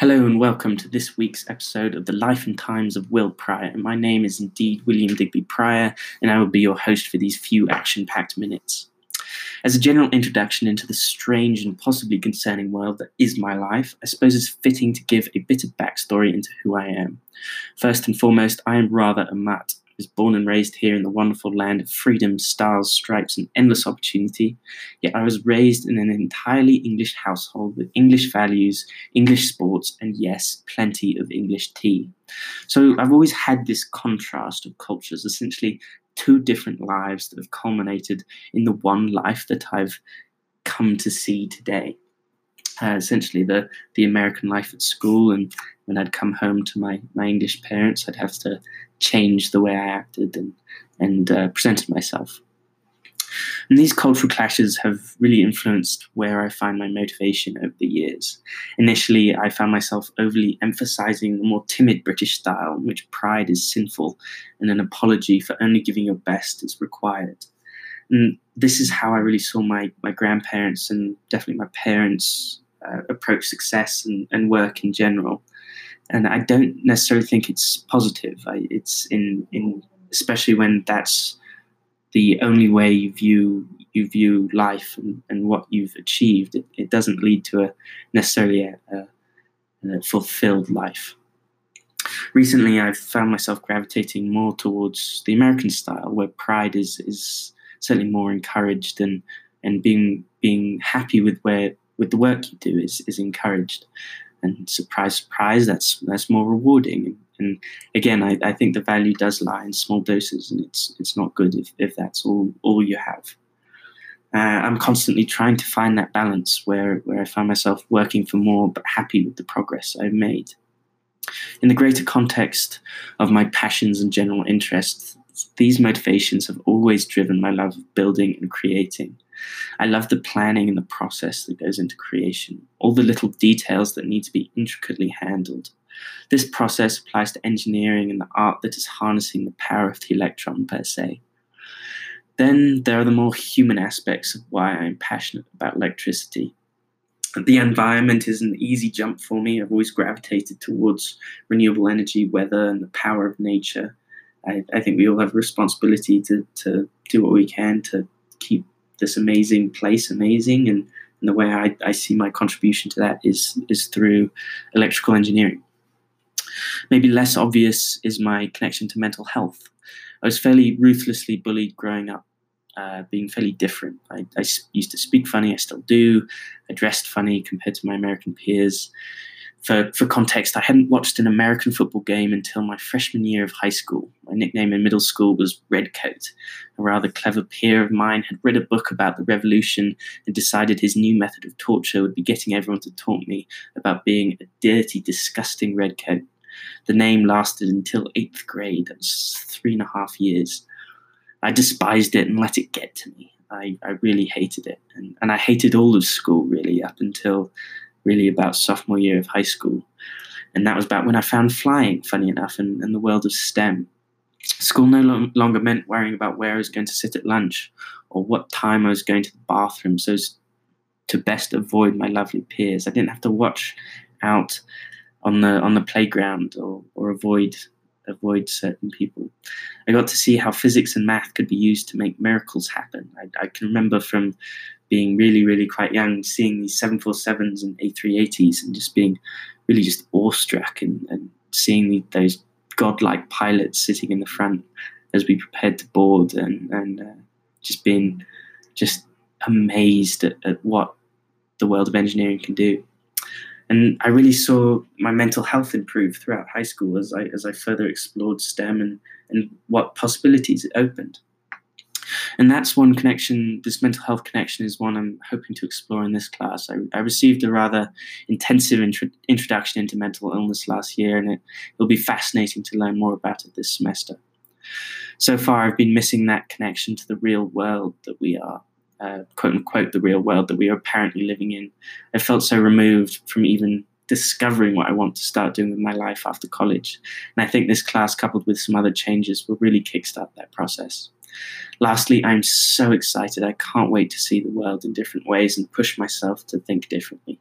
Hello and welcome to this week's episode of The Life and Times of Will Pryor. My name is indeed William Digby Pryor, and I will be your host for these few action packed minutes. As a general introduction into the strange and possibly concerning world that is my life, I suppose it's fitting to give a bit of backstory into who I am. First and foremost, I am rather a mutt was born and raised here in the wonderful land of freedom, stars, stripes, and endless opportunity. Yet I was raised in an entirely English household with English values, English sports, and yes, plenty of English tea. So I've always had this contrast of cultures, essentially two different lives that have culminated in the one life that I've come to see today. Uh, essentially, the the American life at school, and when I'd come home to my my English parents, I'd have to change the way I acted and, and uh, presented myself. And these cultural clashes have really influenced where I find my motivation over the years. Initially, I found myself overly emphasizing the more timid British style, in which pride is sinful and an apology for only giving your best is required. And this is how I really saw my, my grandparents and definitely my parents uh, approach success and, and work in general and I don't necessarily think it's positive. I, it's in in especially when that's the only way you view you view life and, and what you've achieved. It, it doesn't lead to a necessarily a, a, a fulfilled life. Recently, I've found myself gravitating more towards the American style, where pride is is certainly more encouraged, and and being being happy with where with the work you do is is encouraged and surprise, surprise, that's that's more rewarding. And again, I, I think the value does lie in small doses, and it's it's not good if, if that's all all you have. Uh, I'm constantly trying to find that balance where where I find myself working for more, but happy with the progress I've made. In the greater context of my passions and general interests, these motivations have always driven my love of building and creating. I love the planning and the process that goes into creation, all the little details that need to be intricately handled. This process applies to engineering and the art that is harnessing the power of the electron per se. Then there are the more human aspects of why I'm passionate about electricity. The environment is an easy jump for me. I've always gravitated towards renewable energy, weather, and the power of nature. I, I think we all have a responsibility to, to do what we can to this amazing place amazing. And, and the way I, I see my contribution to that is is through electrical engineering. Maybe less obvious is my connection to mental health. I was fairly ruthlessly bullied growing up uh, being fairly different. I, I used to speak funny i still do. I dressed funny compared to my american peers for, for context, I hadn't watched an American football game until my freshman year of high school. My nickname in middle school was Redcoat. A rather clever peer of mine had read a book about the revolution and decided his new method of torture would be getting everyone to taunt me about being a dirty, disgusting redcoat. The name lasted until eighth grade. That was three and a half years. I despised it and let it get to me. I, I really hated it. And, and I hated all of school, really, up until really about sophomore year of high school. And that was about when I found flying, funny enough, and, and the world of STEM. School no lo- longer meant worrying about where I was going to sit at lunch or what time I was going to the bathroom so as to best avoid my lovely peers. I didn't have to watch out on the on the playground or, or avoid avoid certain people. I got to see how physics and math could be used to make miracles happen. I, I can remember from being really, really quite young, seeing these 747s and A380s and just being really just awestruck and, and seeing those godlike pilots sitting in the front as we prepared to board and, and uh, just being just amazed at, at what the world of engineering can do. And I really saw my mental health improve throughout high school as I, as I further explored STEM and, and what possibilities it opened. And that's one connection, this mental health connection is one I'm hoping to explore in this class. I, I received a rather intensive intro, introduction into mental illness last year, and it, it'll be fascinating to learn more about it this semester. So far, I've been missing that connection to the real world that we are, uh, quote unquote, the real world that we are apparently living in. I felt so removed from even discovering what I want to start doing with my life after college. And I think this class, coupled with some other changes, will really kickstart that process. Lastly, I'm so excited. I can't wait to see the world in different ways and push myself to think differently.